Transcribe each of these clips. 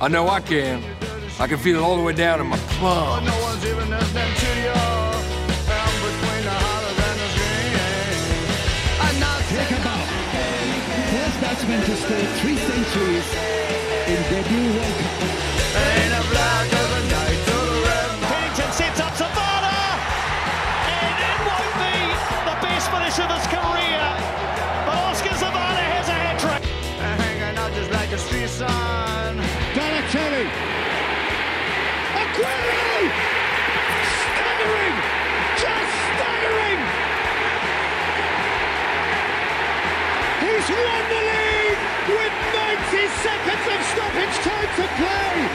I know I can. I can feel it all the way down in my plums. First batsman to score three centuries to play!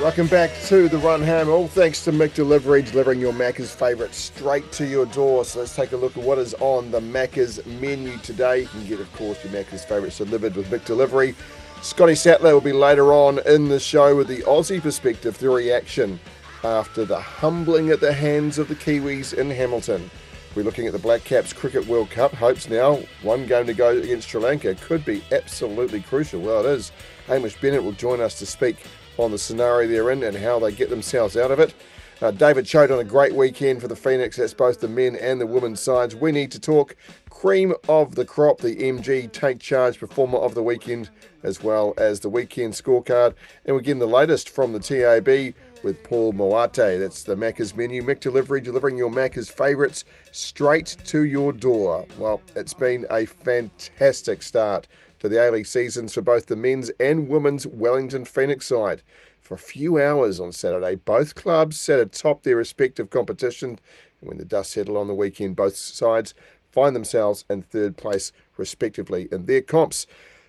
Welcome back to the Run Home. All thanks to McDelivery, delivering your Macca's favourite straight to your door. So let's take a look at what is on the Macca's menu today. You can get, of course, your Macca's favourites delivered with McDelivery. Scotty Sattler will be later on in the show with the Aussie perspective, the reaction after the humbling at the hands of the Kiwis in Hamilton. We're looking at the Black Caps Cricket World Cup. Hopes now, one game to go against Sri Lanka could be absolutely crucial. Well, it is. Hamish Bennett will join us to speak on the scenario they're in and how they get themselves out of it. Uh, David Chote on a great weekend for the Phoenix. That's both the men and the women's sides. We need to talk cream of the crop, the MG take charge performer of the weekend, as well as the weekend scorecard. And we get the latest from the TAB with Paul Moate. That's the Macca's menu. McDelivery, delivering your Macca's favourites straight to your door. Well, it's been a fantastic start to the A-League seasons for both the men's and women's Wellington Phoenix side. For a few hours on Saturday, both clubs sat atop their respective competition. And when the dust settled on the weekend, both sides find themselves in third place, respectively, in their comps.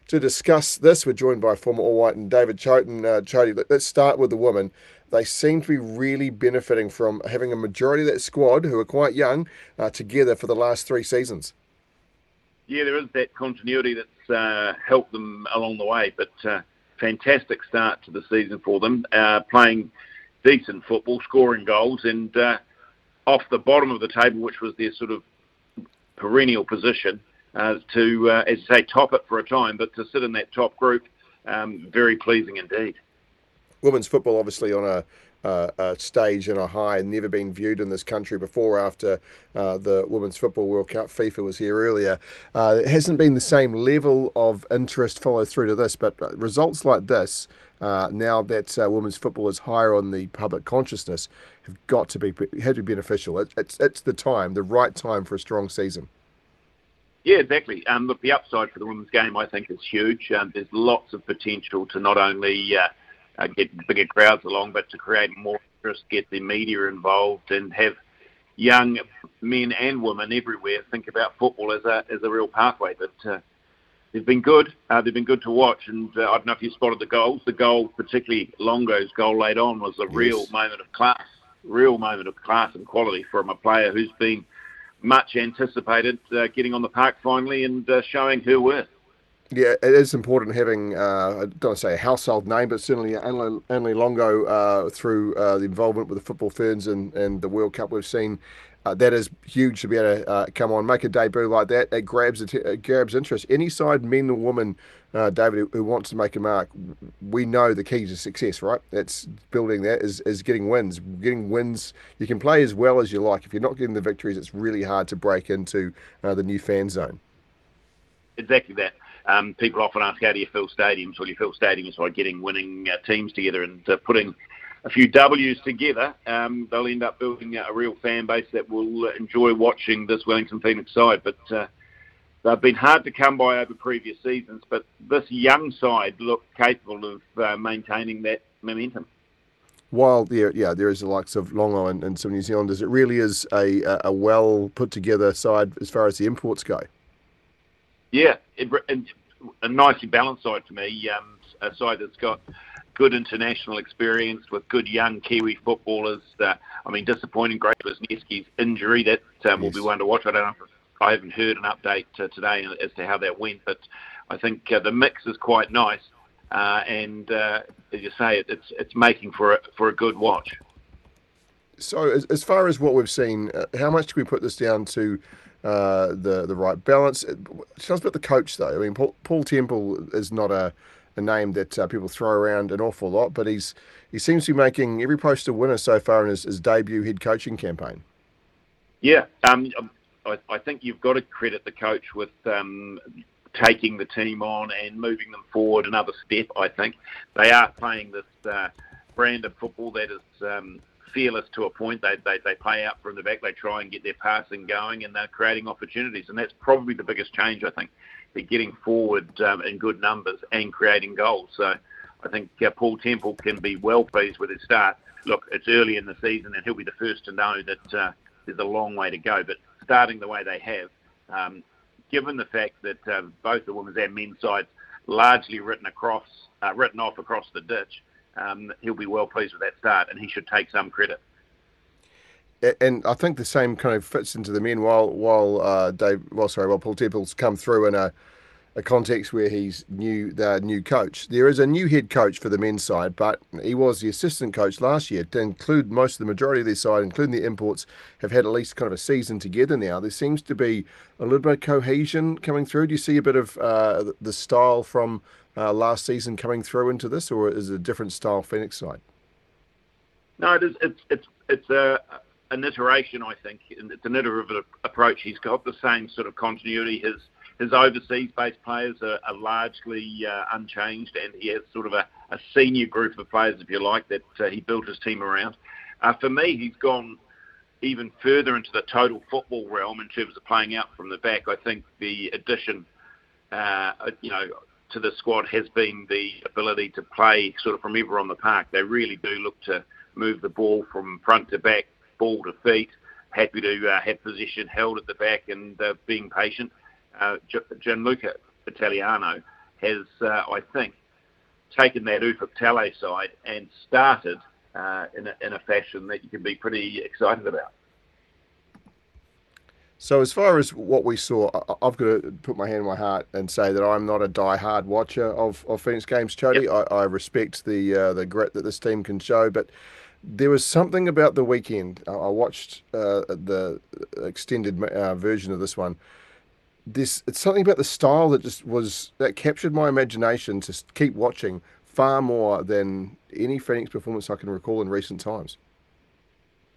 To discuss this, we're joined by former All White and David Chote. Uh, Chody, let- let's start with the women. They seem to be really benefiting from having a majority of that squad, who are quite young, uh, together for the last three seasons. yeah, there is that continuity that's uh, helped them along the way. But uh, fantastic start to the season for them, uh, playing decent football, scoring goals, and uh, off the bottom of the table, which was their sort of perennial position, uh, to, as I say, top it for a time, but to sit in that top group, um, very pleasing indeed. Women's football obviously on a, uh, stage and a high, never been viewed in this country before after uh, the Women's Football World Cup. FIFA was here earlier. Uh, it hasn't been the same level of interest follow through to this, but uh, results like this, uh, now that women's football is higher on the public consciousness, have got to be had to be beneficial. It, it's it's the time, the right time for a strong season. Yeah, exactly. Um, look, the upside for the women's game, I think, is huge. Um, there's lots of potential to not only uh, uh, get bigger crowds along, but to create more interest, get the media involved, and have young men and women everywhere think about football as a as a real pathway. But uh, they've been good. Uh, they've been good to watch, and uh, I don't know if you spotted the goals. The goal, particularly Longo's goal late on, was a real moment of class, real moment of class and quality from a player who's been much anticipated, uh, getting on the park finally and uh, showing her worth. Yeah, it is important having, uh, I don't want to say a household name, but certainly Annalie Longo uh, through uh, the involvement with the football ferns and, and the World Cup we've seen. Uh, that is huge to be able to uh, come on, make a debut like that. It grabs it grabs interest. Any side, men or woman, uh, David, who, who, wants to make a mark, we know the key to success, right? That's building that is, is getting wins. Getting wins, you can play as well as you like. If you're not getting the victories, it's really hard to break into the new fan zone. Exactly that. Um, people often ask, how do you fill stadiums? Well, you fill stadiums by getting winning uh, teams together and uh, putting a few W's together. Um, they'll end up building a real fan base that will uh, enjoy watching this Wellington Phoenix side. But uh, they've been hard to come by over previous seasons. But this young side look capable of uh, maintaining that momentum. While there, yeah, there is the likes of Longo and, and some New Zealanders, it really is a, a well put together side as far as the imports go. Yeah, it, a nicely balanced side for me. Um, a side that's got good international experience with good young Kiwi footballers. Uh, I mean, disappointing Grace Wisnewski's injury. That um, yes. will be one to watch. I don't know. If, I haven't heard an update uh, today as to how that went, but I think uh, the mix is quite nice. Uh, and uh, as you say, it, it's it's making for a, for a good watch. So, as, as far as what we've seen, uh, how much do we put this down to uh, the the right balance. Tell us about the coach, though. I mean, Paul, Paul Temple is not a, a name that uh, people throw around an awful lot, but he's he seems to be making every post a winner so far in his, his debut head coaching campaign. Yeah, um, I, I, think you've got to credit the coach with um, taking the team on and moving them forward another step. I think they are playing this uh, brand of football that is um, fearless to a point. They, they they play out from the back. They try and get their passing going, and they're creating opportunities. And that's probably the biggest change I think. They're getting forward um, in good numbers and creating goals. So I think uh, Paul Temple can be well pleased with his start. Look, it's early in the season, and he'll be the first to know that uh, there's a long way to go. But starting the way they have, um, given the fact that uh, both the women's and men's sides largely written across, uh, written off across the ditch um, he'll be well pleased with that start, and he should take some credit. And I think the same kind of fits into the men. While while uh, Dave, well, sorry, while Paul Temple's come through in a, a context where he's new, the new coach. There is a new head coach for the men's side, but he was the assistant coach last year. To include most of the majority of their side, including the imports, have had at least kind of a season together now. There seems to be a little bit of cohesion coming through. Do you see a bit of uh, the style from uh, last season coming through into this, or is it a different style Phoenix side? No, it is. It's it's it's a an iteration, I think. It's an iterative approach. He's got the same sort of continuity. His his overseas-based players are, are largely uh, unchanged, and he has sort of a, a, senior group of players, if you like, that uh, he built his team around. Uh, for me, he's gone even further into the total football realm in terms of playing out from the back. I think the addition, uh, you know, to the squad has been the ability to play sort of from ever on the park. They really do look to move the ball from front to back, ball to feet. Happy to uh, have position held at the back and uh, being patient. Uh, Giancarlo Italiano has, uh, I think, taken that Ufuk side and started uh, in, a, in a fashion that you can be pretty excited about. So as far as what we saw, I've got to put my hand in my heart and say that I'm not a die-hard watcher of, of Phoenix Games, Chody. Yep. I, I, respect the uh, the grit that this team can show, but there was something about the weekend. I, watched uh, the extended uh, version of this one. This it's something about the style that just was that captured my imagination to keep watching far more than any Phoenix performance I can recall in recent times.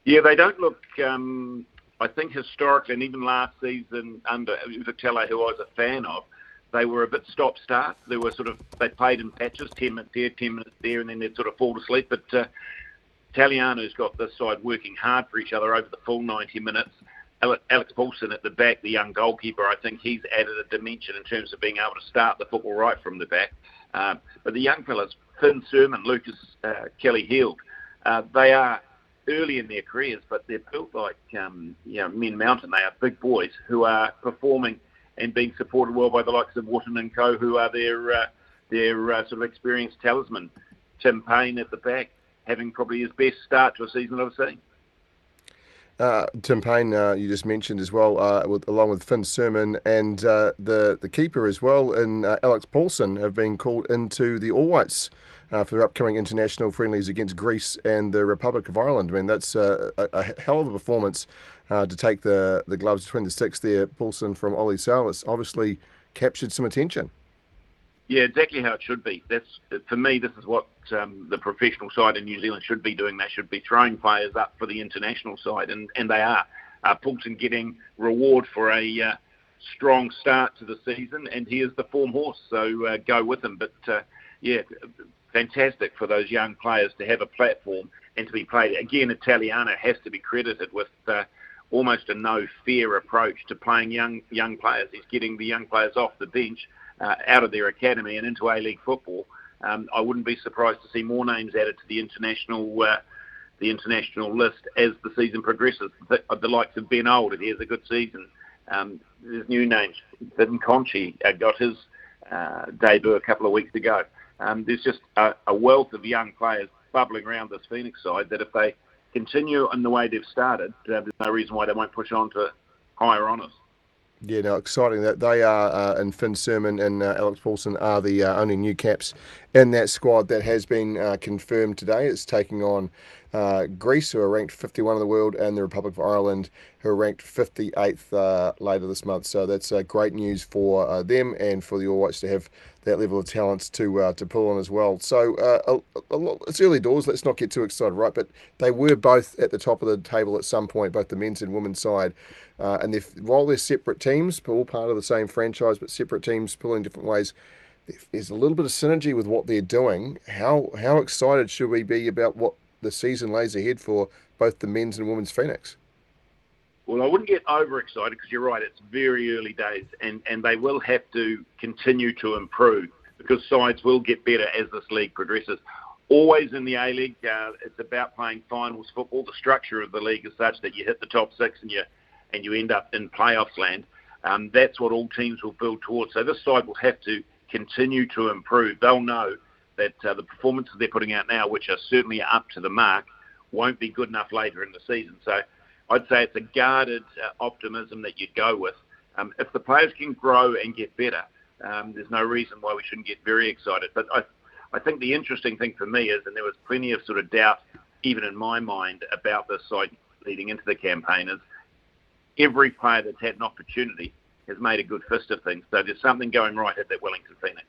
Yeah, they don't look. Um I think historically, and even last season under Vitello, who I was a fan of, they were a bit stop-start. They were sort of they played in patches, ten minutes here, ten minutes there, and then they'd sort of fall to sleep. But uh, Italiano's got this side working hard for each other over the full 90 minutes. Alex Paulsen at the back, the young goalkeeper, I think he's added a dimension in terms of being able to start the football right from the back. Um, but the young fellas, Finn Surman, Lucas uh, Kelly-Heald, uh, they are early in their careers, but they're built like um, you know Men Mountain. They are big boys who are performing and being supported well by the likes of Wootton and Co, who are their uh, their uh, sort of experienced talisman. Tim Payne at the back, having probably his best start to a season I've seen. Uh, Tim Payne, uh, you just mentioned as well, uh, with, along with Finn Surman and uh, the the keeper as well, and uh, Alex Paulsen have been called into the All Whites uh, for their upcoming international friendlies against Greece and the Republic of Ireland. I mean, that's a, a, hell of a performance to take the, the gloves between the sticks there. Paulsen from Oli Sail has obviously captured some attention. Yeah, exactly how it should be. That's for me. This is what um, the professional side in New Zealand should be doing. They should be throwing players up for the international side, and, and they are. Uh, Paulsen getting reward for a uh, strong start to the season, and he is the form horse, so uh, go with him. But uh, yeah, fantastic for those young players to have a platform and to be played. Again, Italiano has to be credited with uh, almost a no fear approach to playing young young players. He's getting the young players off the bench, uh, out of their academy, and into A League football. Um, I wouldn't be surprised to see more names added to the international uh, the international list as the season progresses. The, the likes of Ben Old, if he has a good season. Um, there's new names. Finn Conchie uh, got his uh, debut a couple of weeks ago. Um, there's just a, a, wealth of young players bubbling around this Phoenix side that if they continue in the way they've started, uh, there's no reason why they won't push on to higher honours. Yeah, no, exciting that they are, uh, and Finn Surman and uh, Alex Paulsen are the uh, only new caps in that squad that has been uh, confirmed today. It's taking on uh, Greece, who are ranked 51 in the world, and the Republic of Ireland, who are ranked 58th uh, later this month. So that's great news for them and for the All Whites to have that level of talent to to pull on as well. So a, a lot, it's early doors. Let's not get too excited, right? But they were both at the top of the table at some point, both the men's and women's side. Uh, and if while they're separate teams, all part of the same franchise, but separate teams pulling different ways, there's a little bit of synergy with what they're doing. How how excited should we be about what the season lays ahead for both the men's and women's Phoenix? Well, I wouldn't get overexcited because you're right. It's very early days, and, and they will have to continue to improve because sides will get better as this league progresses. Always in the A League, uh, it's about playing finals football. The structure of the league is such that you hit the top six and you and you end up in playoffs land. Um, that's what all teams will build towards. So this side will have to continue to improve. They'll know that uh, the performances they're putting out now, which are certainly up to the mark, won't be good enough later in the season. So I'd say it's a guarded uh, optimism that you'd go with. Um, if the players can grow and get better, um, there's no reason why we shouldn't get very excited. But I, I think the interesting thing for me is, and there was plenty of sort of doubt even in my mind about this side leading into the campaign, is every player that's had an opportunity has made a good fist of things. So there's something going right at that Wellington Phoenix.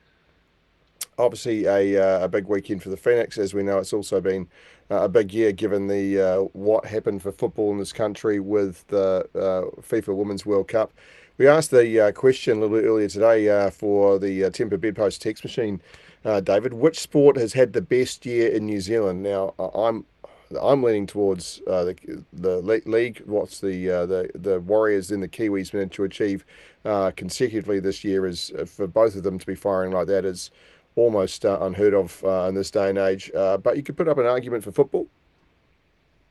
Obviously, a, uh, a big weekend for the Phoenix. As we know, it's also been uh, a big year given the uh, what happened for football in this country with the uh, FIFA Women's World Cup. We asked the uh, question a little earlier today uh, for the uh, Temper Bedpost text machine, David. Which sport has had the best year in New Zealand? Now, I'm I'm leaning towards uh, the the league. What's the uh, the the Warriors and the Kiwis managed to achieve uh, consecutively this year is for both of them to be firing like that is almost uh, unheard of uh, in this day and age. but you could put up an argument for football.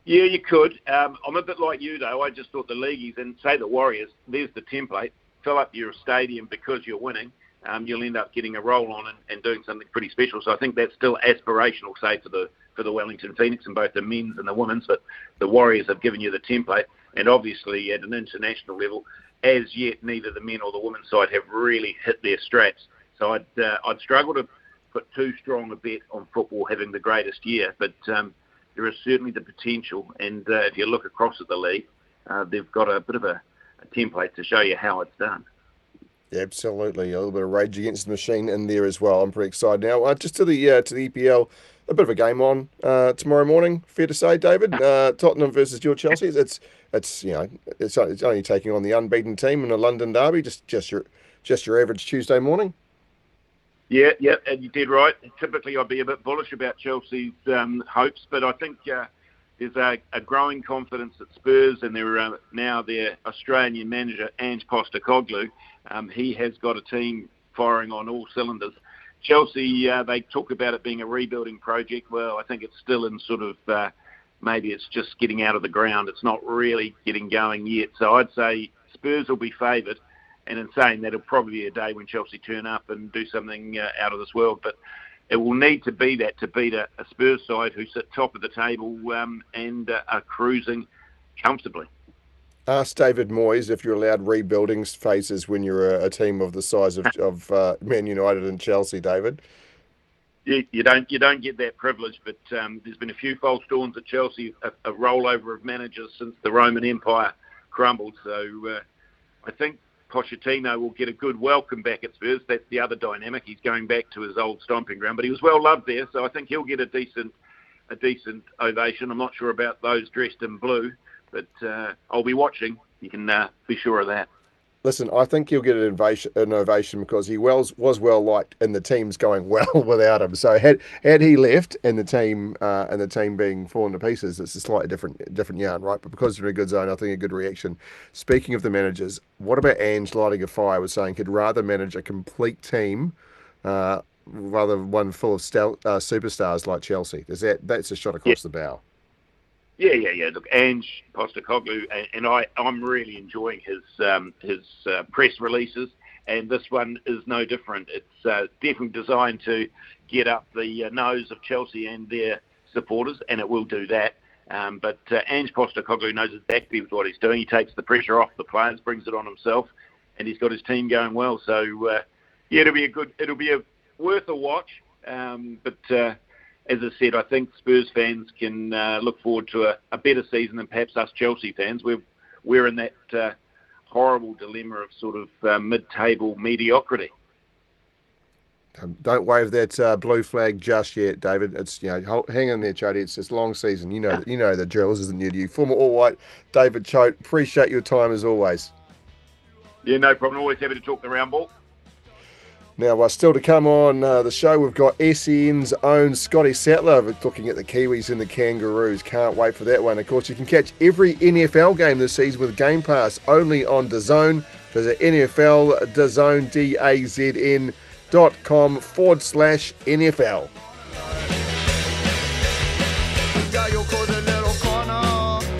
Yeah, you could. Um, I'm a bit like you though. I just thought the leagueies and say the Warriors. There's the template. Fill up your stadium because you're winning. Um, you'll end up getting a roll on and, and doing something pretty special. So I think that's still aspirational, say, for the for the Wellington Phoenix and both the men's and the women's, but the Warriors have given you the template. And obviously, at an international level, as yet, neither the men or the women's side have really hit their straps. So I'd uh, I'd struggle to put too strong a bet on football having the greatest year, but um, there is certainly the potential. And uh, if you look across at the league, uh, they've got a bit of a, a template to show you how it's done. Absolutely, a little bit of rage against the machine in there as well. I'm pretty excited now. Uh, just to the uh, to the EPL, a bit of a game on uh, tomorrow morning. Fair to say, David. Uh, Tottenham versus your Chelsea. It's it's you know it's, it's only taking on the unbeaten team in a London derby. Just just your just your average Tuesday morning. Yeah, yeah, and you did right. Typically, I'd be a bit bullish about Chelsea's um, hopes, but I think uh, there's a, a, growing confidence at Spurs, and they're uh, now their Australian manager Ange Postecoglou. Um, he has got a team firing on all cylinders. Chelsea, uh, they talk about it being a rebuilding project. Well, I think it's still in sort of uh, maybe it's just getting out of the ground. It's not really getting going yet. So I'd say Spurs will be favoured. And in saying that, it'll probably be a day when Chelsea turn up and do something uh, out of this world. But it will need to be that to beat a, a Spurs side who sit top of the table um, and uh, are cruising comfortably. Ask David Moyes if you're allowed rebuilding phases when you're a, a team of the size of, of uh, Man United and Chelsea, David. You, you, don't you don't get that privilege, but um, there's been a few false dawns at Chelsea, a, a, rollover of managers since the Roman Empire crumbled. So uh, I think Pochettino will get a good welcome back at Spurs. That's the other dynamic. He's going back to his old stomping ground, but he was well loved there, so I think he'll get a decent a decent ovation. I'm not sure about those dressed in blue, but uh, I'll be watching. You can uh, be sure of that. Listen, I think he'll get an ovation, an ovation because he was was well liked, and the team's going well without him. So had had he left, and the team uh, and the team being fallen to pieces, it's a slightly different different yarn, right? But because they're in a good zone, I think a good reaction. Speaking of the managers, what about Ange lighting a fire? Was saying he'd rather manage a complete team. Uh, rather than one full of stel- uh, superstars like Chelsea. Is that that's a shot across yeah. the bow? Yeah, yeah, yeah. Look, Ange Postecoglou, and, and I, I'm really enjoying his um, his uh, press releases, and this one is no different. It's uh, definitely designed to get up the uh, nose of Chelsea and their supporters, and it will do that. Um, but uh, Ange Postecoglou knows exactly what he's doing. He takes the pressure off the players, brings it on himself, and he's got his team going well. So uh, yeah, it'll be a good, it'll be a worth a watch. Um, but uh, as I said, I think Spurs fans can uh, look forward to a, a, better season than perhaps us Chelsea fans. We're we're in that uh, horrible dilemma of sort of uh, mid-table mediocrity. Um, don't wave that uh, blue flag just yet, David. It's you know, hang in there, Chody. It's it's long season. You know, you know the drills isn't new to you. Former All White, David Chote. Appreciate your time as always. Yeah, no problem. Always happy to talk the round ball. Now, uh, still to come on uh, the show, we've got SEN's own Scotty Sattler looking at the Kiwis and the Kangaroos. Can't wait for that one. Of course, you can catch every NFL game this season with Game Pass only on DAZN. Visit NFL DAZN, D-A-Z-N dot com forward slash NFL.